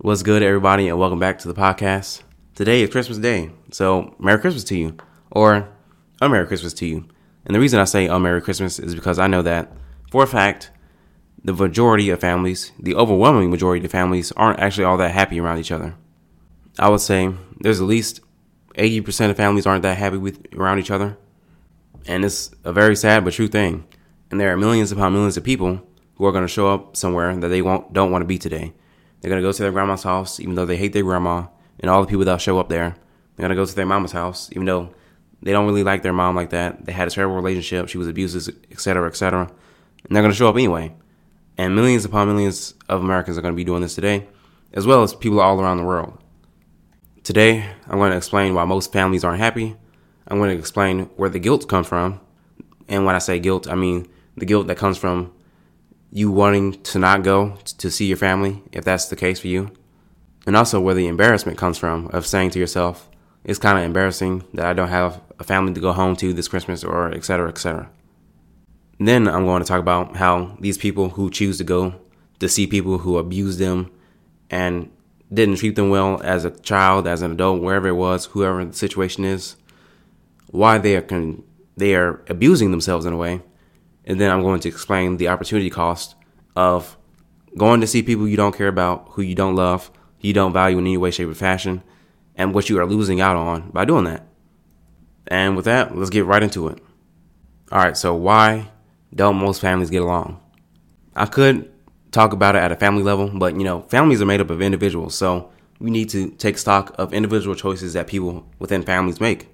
What's good, everybody, and welcome back to the podcast. Today is Christmas Day, so Merry Christmas to you, or unmerry Christmas to you. And the reason I say unmerry Christmas is because I know that, for a fact, the majority of families, the overwhelming majority of families, aren't actually all that happy around each other. I would say there's at least 80% of families aren't that happy with around each other. And it's a very sad but true thing. And there are millions upon millions of people who are going to show up somewhere that they won't don't want to be today. They're to go to their grandma's house even though they hate their grandma and all the people that show up there. They're to go to their mama's house even though they don't really like their mom like that. They had a terrible relationship. She was abusive, etc., etc. And they're to show up anyway. And millions upon millions of Americans are to be doing this today, as well as people all around the world. Today, I'm going to explain why most families aren't happy. I'm to explain where the guilt comes from. And when I say guilt, I mean the guilt that comes from you wanting to not go to see your family, if that's the case for you. And also where the embarrassment comes from of saying to yourself, it's kind of embarrassing that I don't have a family to go home to this Christmas or et cetera, et cetera. Then I'm going to talk about how these people who choose to go to see people who abuse them and didn't treat them well as a child, as an adult, wherever it was, whoever the situation is, why they are con- they are abusing themselves in a way, and then I'm going to explain the opportunity cost of going to see people you don't care about, who you don't love, who you don't value in any way, shape, or fashion, and what you are losing out on by doing that. And with that, let's get right into it. All right, so why don't most families get along? I could talk about it at a family level, but you know, families are made up of individuals, so we need to take stock of individual choices that people within families make.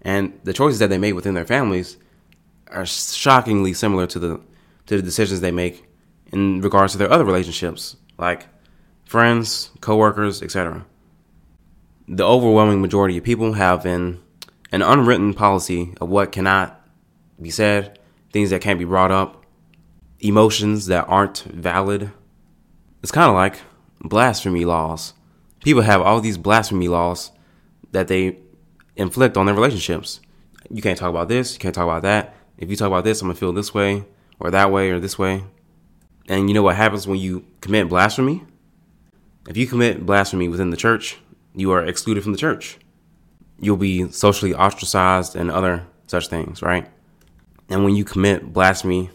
And the choices that they make within their families are shockingly similar to the to the decisions they make in regards to their other relationships, like friends, coworkers, etc. The overwhelming majority of people have an an unwritten policy of what cannot be said, things that can't be brought up, emotions that aren't valid. It's kind of like blasphemy laws. People have all these blasphemy laws that they inflict on their relationships. You can't talk about this, you can't talk about that. If you talk about this, I'm gonna feel this way, or that way, or this way. And you know what happens when you commit blasphemy? If you commit blasphemy within the church, you are excluded from the church. You'll be socially ostracized and other such things, right? And when you commit blasphemy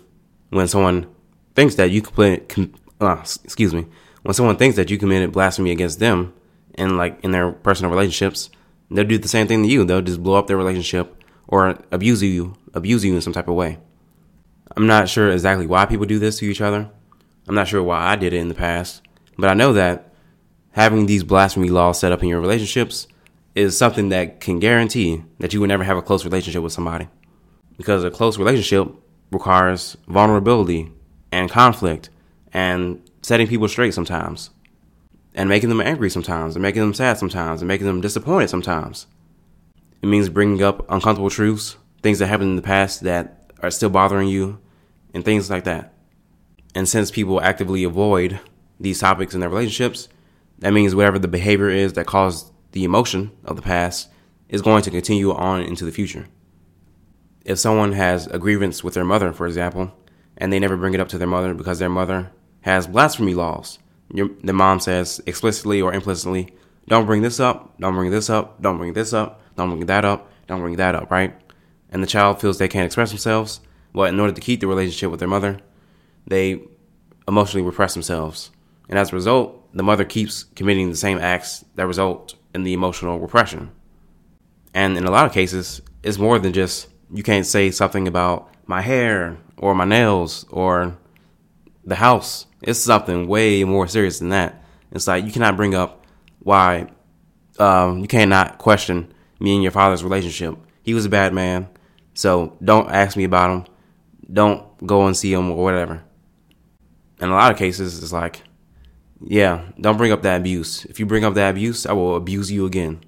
when someone thinks that you commit, uh, excuse me, when someone thinks that you committed blasphemy against them and like in their personal relationships, they'll do the same thing to you. They'll just blow up their relationship or abuse you, abuse you in some type of way. I'm not sure exactly why people do this to each other. I'm not sure why I did it in the past, but I know that having these blasphemy laws set up in your relationships is something that can guarantee that you will never have a close relationship with somebody. Because a close relationship requires vulnerability and conflict and setting people straight sometimes and making them angry sometimes and making them sad sometimes and making them disappointed sometimes. It means bringing up uncomfortable truths, things that happened in the past that are still bothering you, and things like that. And since people actively avoid these topics in their relationships, that means whatever the behavior is that caused the emotion of the past is going to continue on into the future if someone has a grievance with their mother, for example, and they never bring it up to their mother because their mother has blasphemy laws, your, the mom says explicitly or implicitly, don't bring this up, don't bring this up, don't bring this up, don't bring that up, don't bring that up, right? And the child feels they can't express themselves. Well, in order to keep the relationship with their mother, they emotionally repress themselves. And as a result, the mother keeps committing the same acts that result in the emotional repression. And in a lot of cases, it's more than just you can't say something about my hair or my nails or the house. It's something way more serious than that. It's like you cannot bring up why um, you cannot question me and your father's relationship. He was a bad man, so don't ask me about them. Don't go and see them or whatever. In a lot of cases, it's like, yeah, don't bring up that abuse. If you bring up that abuse, I will abuse you again.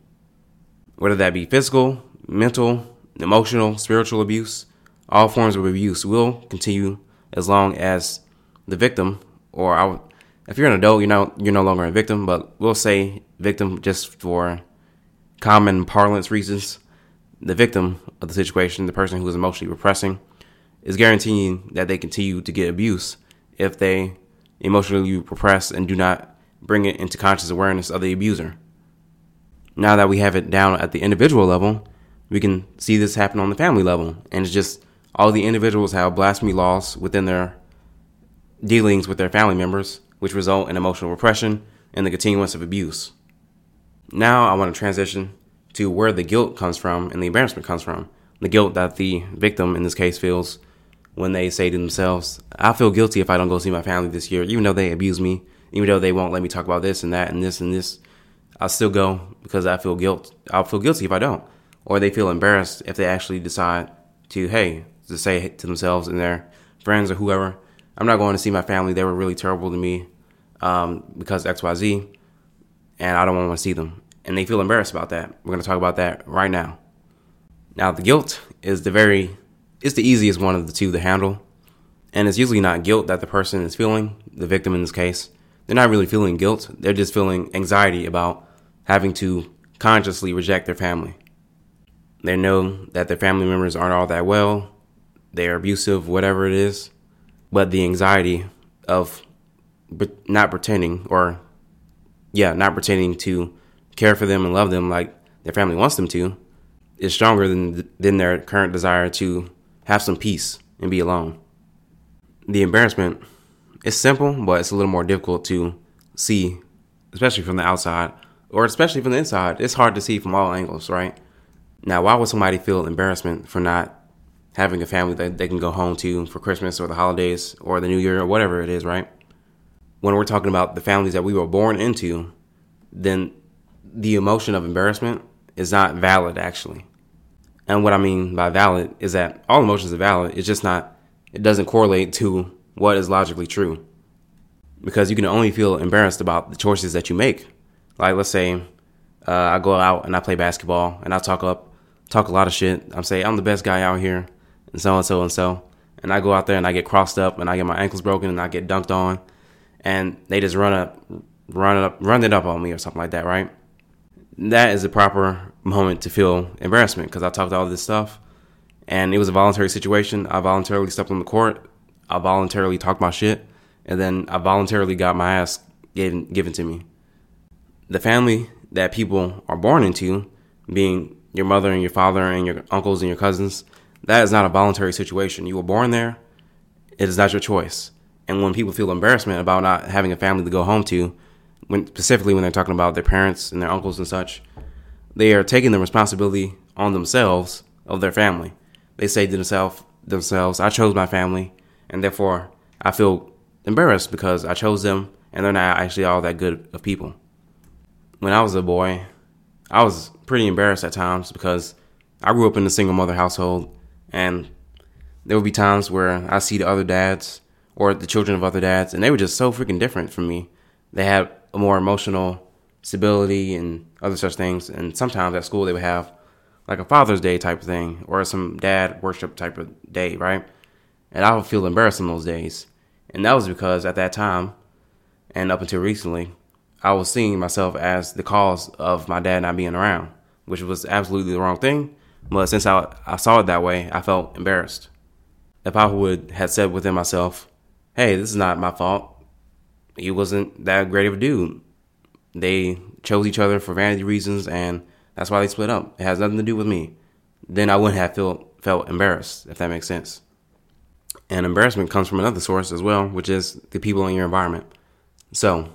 Whether that be physical, mental, emotional, spiritual abuse, all forms of abuse will continue as long as the victim, or I, if you're an adult, you're not you're no longer a victim, but we'll say victim just for common parlance reasons. The victim of the situation, the person who is emotionally repressing, is guaranteeing that they continue to get abuse if they emotionally repress and do not bring it into conscious awareness of the abuser. Now that we have it down at the individual level, we can see this happen on the family level. And it's just all the individuals have blasphemy laws within their dealings with their family members, which result in emotional repression and the continuance of abuse. Now I want to transition to where the guilt comes from and the embarrassment comes from. The guilt that the victim in this case feels when they say to themselves, I feel guilty if I don't go see my family this year, even though they abuse me, even though they won't let me talk about this and that and this and this. I'll still go because I feel guilt. I'll feel guilty if I don't. Or they feel embarrassed if they actually decide to, hey, to say to themselves and their friends or whoever, I'm not going to see my family. They were really terrible to me um, because XYZ, and I don't want to see them. And they feel embarrassed about that. We're going to talk about that right now. Now, the guilt is the very, it's the easiest one of the two to handle. And it's usually not guilt that the person is feeling, the victim in this case. They're not really feeling guilt. They're just feeling anxiety about having to consciously reject their family. They know that their family members aren't all that well. They're abusive, whatever it is but the anxiety of not pretending or yeah not pretending to care for them and love them like their family wants them to is stronger than than their current desire to have some peace and be alone. The embarrassment is simple but it's a little more difficult to see especially from the outside or especially from the inside. It's hard to see from all angles right? Now why would somebody feel embarrassment for not having a family that they can go home to for Christmas or the holidays or the new year or whatever it is, right? When we're talking about the families that we were born into, then the emotion of embarrassment is not valid actually. And what I mean by valid is that all emotions are valid. It's just not, it doesn't correlate to what is logically true. Because you can only feel embarrassed about the choices that you make. Like, let's say uh, I go out and I play basketball and I talk up, talk a lot of shit. I'm saying I'm the best guy out here and so and so and so. And I go out there and I get crossed up and I get my ankles broken and I get dunked on, and they just run up, run it up, run it up on me or something like that, right? That is the proper moment to feel embarrassment because I talked all this stuff, and it was a voluntary situation. I voluntarily stepped on the court. I voluntarily talked my shit, and then I voluntarily got my ass given given to me. The family that people are born into, being your mother and your father and your uncles and your cousins, that is not a voluntary situation. You were born there. It is not your choice. And when people feel embarrassment about not having a family to go home to, when specifically when they're talking about their parents and their uncles and such, they are taking the responsibility on themselves of their family. They say to themselves, themselves, I chose my family, and therefore I feel embarrassed because I chose them, and they're not actually all that good of people. When I was a boy, I was pretty embarrassed at times because I grew up in a single mother household and there would be times where I see the other dads or the children of other dads, and they were just so freaking different from me. They had a more emotional stability and other such things. And sometimes at school they would have like a Father's Day type of thing or some dad worship type of day, right? And I would feel embarrassed on those days. And that was because at that time, and up until recently, I was seeing myself as the cause of my dad not being around, which was absolutely the wrong thing. But since I, I saw it that way, I felt embarrassed. If I would have said within myself, hey, this is not my fault. He wasn't that great of a dude. They chose each other for vanity reasons and that's why they split up. It has nothing to do with me. Then I wouldn't have felt felt embarrassed, if that makes sense. And embarrassment comes from another source as well, which is the people in your environment. So,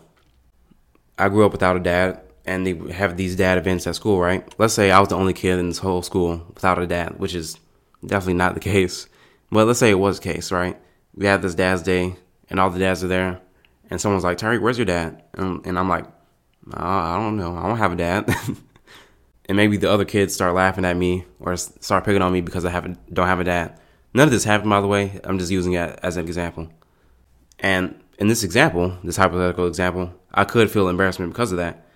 I grew up without a dad and they have these dad events at school, right? Let's say I was the only kid in this whole school without a dad, which is definitely not the case. But let's say it was the case, right? We had this dad's day, and all the dads are there, and someone's like, Terry, where's your dad? And, and I'm like, I don't know. I don't have a dad. and maybe the other kids start laughing at me or start picking on me because I have don't have a dad. None of this happened, by the way. I'm just using it as an example. And in this example, this hypothetical example, I could feel embarrassment because of that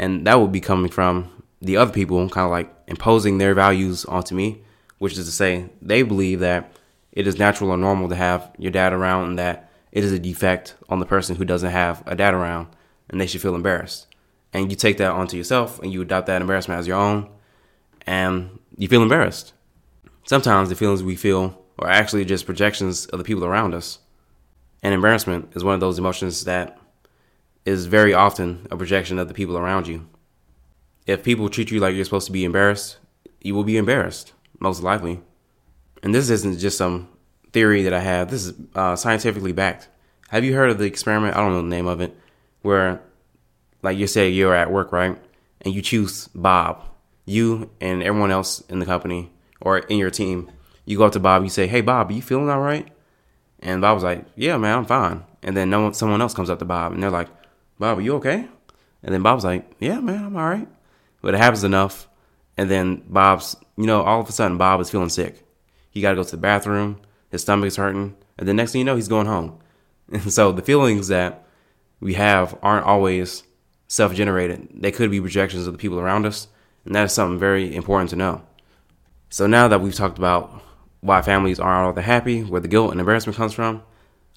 and that would be coming from the other people kind of like imposing their values onto me which is to say they believe that it is natural or normal to have your dad around and that it is a defect on the person who doesn't have a dad around and they should feel embarrassed and you take that onto yourself and you adopt that embarrassment as your own and you feel embarrassed sometimes the feelings we feel are actually just projections of the people around us and embarrassment is one of those emotions that is very often a projection of the people around you. If people treat you like you're supposed to be embarrassed, you will be embarrassed, most likely. And this isn't just some theory that I have, this is uh, scientifically backed. Have you heard of the experiment? I don't know the name of it, where, like you say, you're at work, right? And you choose Bob, you and everyone else in the company or in your team. You go up to Bob, you say, Hey, Bob, are you feeling all right? And Bob was like, Yeah, man, I'm fine. And then no one, someone else comes up to Bob and they're like, Bob, are you okay? And then Bob's like, Yeah, man, I'm all right. But it happens enough. And then Bob's, you know, all of a sudden Bob is feeling sick. He got to go to the bathroom. His stomach is hurting. And the next thing you know, he's going home. And so the feelings that we have aren't always self generated. They could be projections of the people around us. And that is something very important to know. So now that we've talked about why families aren't all that happy, where the guilt and embarrassment comes from,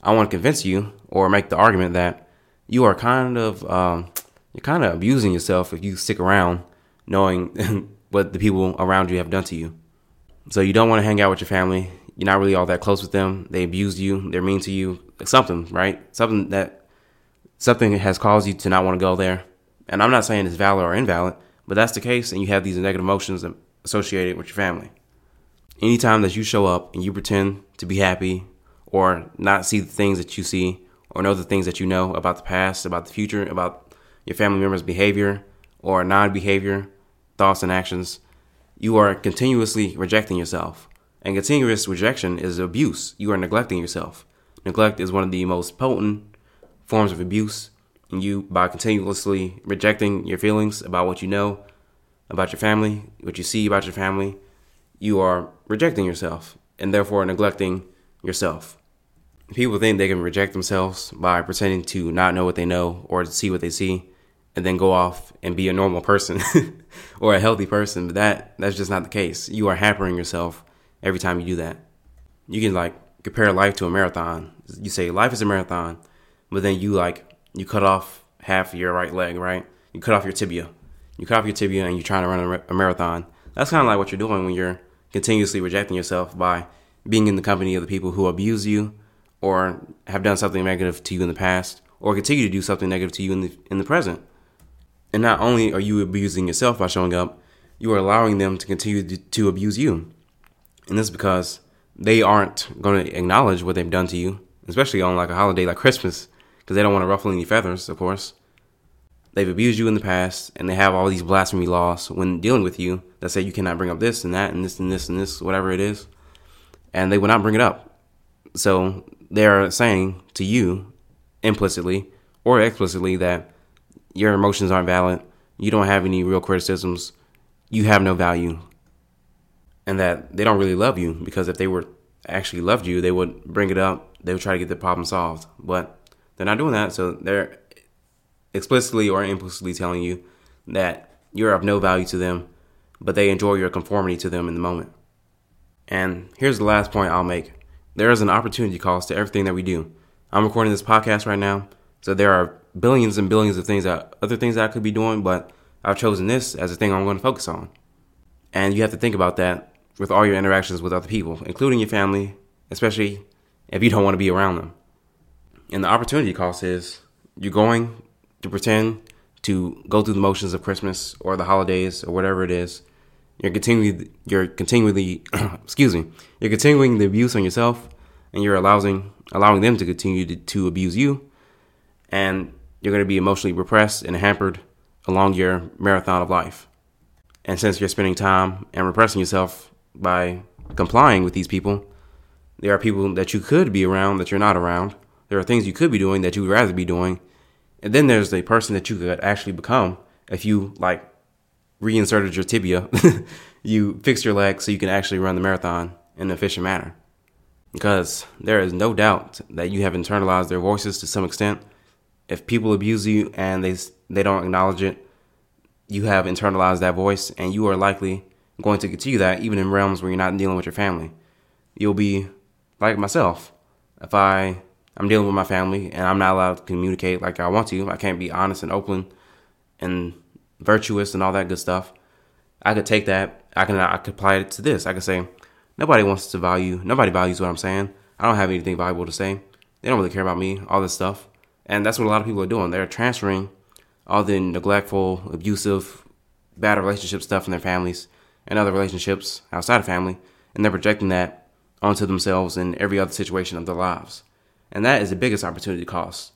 I want to convince you or make the argument that you are kind of um, you're kind of abusing yourself if you stick around knowing what the people around you have done to you. So you don't want to hang out with your family. You're not really all that close with them. They abused you. They're mean to you. Like something, right? Something that something has caused you to not want to go there. And I'm not saying it's valid or invalid, but that's the case, and you have these negative emotions associated with your family. Anytime that you show up and you pretend to be happy or not see the things that you see or know the things that you know about the past, about the future, about your family members' behavior or non behavior, thoughts, and actions, you are continuously rejecting yourself. And continuous rejection is abuse. You are neglecting yourself. Neglect is one of the most potent forms of abuse. And you, by continuously rejecting your feelings about what you know about your family, what you see about your family, you are rejecting yourself and therefore neglecting yourself. People think they can reject themselves by pretending to not know what they know or to see what they see and then go off and be a normal person or a healthy person. But that that's just not the case. You are hampering yourself every time you do that. You can like compare life to a marathon. You say life is a marathon, but then you like you cut off half of your right leg, right? You cut off your tibia. You cut off your tibia and you're trying to run a, marathon. That's kind of like what you're doing when you're continuously rejecting yourself by being in the company of the people who abuse you or have done something negative to you in the past or continue to do something negative to you in the in the present. And not only are you abusing yourself by showing up, you are allowing them to continue to abuse you. And this is because they aren't going to acknowledge what they've done to you, especially on like a holiday like Christmas, because they don't want to ruffle any feathers, of course. They've abused you in the past, and they have all these blasphemy laws when dealing with you that say you cannot bring up this and that and this and this and this, whatever it is. And they will not bring it up. So they're saying to you implicitly or explicitly that your emotions aren't valid, you don't have any real criticisms, you have no value, and that they don't really love you because if they were actually loved you, they would bring it up, they would try to get the problem solved. But they're not doing that, so they're explicitly or implicitly telling you that you're of no value to them, but they enjoy your conformity to them in the moment. And here's the last point I'll make there is an opportunity cost to everything that we do. I'm recording this podcast right now, so there are billions and billions of things that other things that I could be doing, but I've chosen this as a thing I'm going to focus on. And you have to think about that with all your interactions with other people, including your family, especially if you don't want to be around them. And the opportunity cost is you're going to pretend to go through the motions of Christmas or the holidays or whatever it is. You're continually you're continually excuse me, you're continuing the abuse on yourself and you're allowing allowing them to continue to, to abuse you and you're going to be emotionally repressed and hampered along your marathon of life. And since you're spending time and repressing yourself by complying with these people, there are people that you could be around that you're not around. There are things you could be doing that you would rather be doing. And then there's the person that you could actually become if you like reinserted your tibia, you fixed your leg so you can actually run the marathon in an efficient manner. Because there is no doubt that you have internalized their voices to some extent if people abuse you and they they don't acknowledge it, you have internalized that voice, and you are likely going to continue that even in realms where you're not dealing with your family. You'll be like myself. If I I'm dealing with my family and I'm not allowed to communicate like I want to, I can't be honest and open and virtuous and all that good stuff. I could take that. I can I could apply it to this. I could say nobody wants to value. Nobody values what I'm saying. I don't have anything valuable to say. They don't really care about me. All this stuff. And that's what a lot of people are doing. They're transferring all the neglectful, abusive, bad relationship stuff in their families and other relationships outside of family, and they're projecting that onto themselves in every other situation of their lives. And that is the biggest opportunity cost.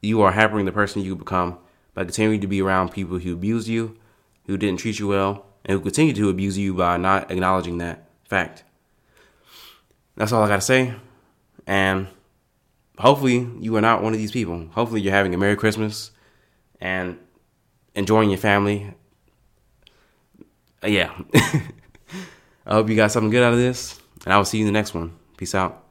You are hampering the person you become by continuing to be around people who abuse you, who didn't treat you well, and who continue to abuse you by not acknowledging that fact. That's all I got to say. And hopefully, you are not one of these people. Hopefully, you're having a Merry Christmas and enjoying your family. Yeah. I hope you got something good out of this, and I will see you in the next one. Peace out.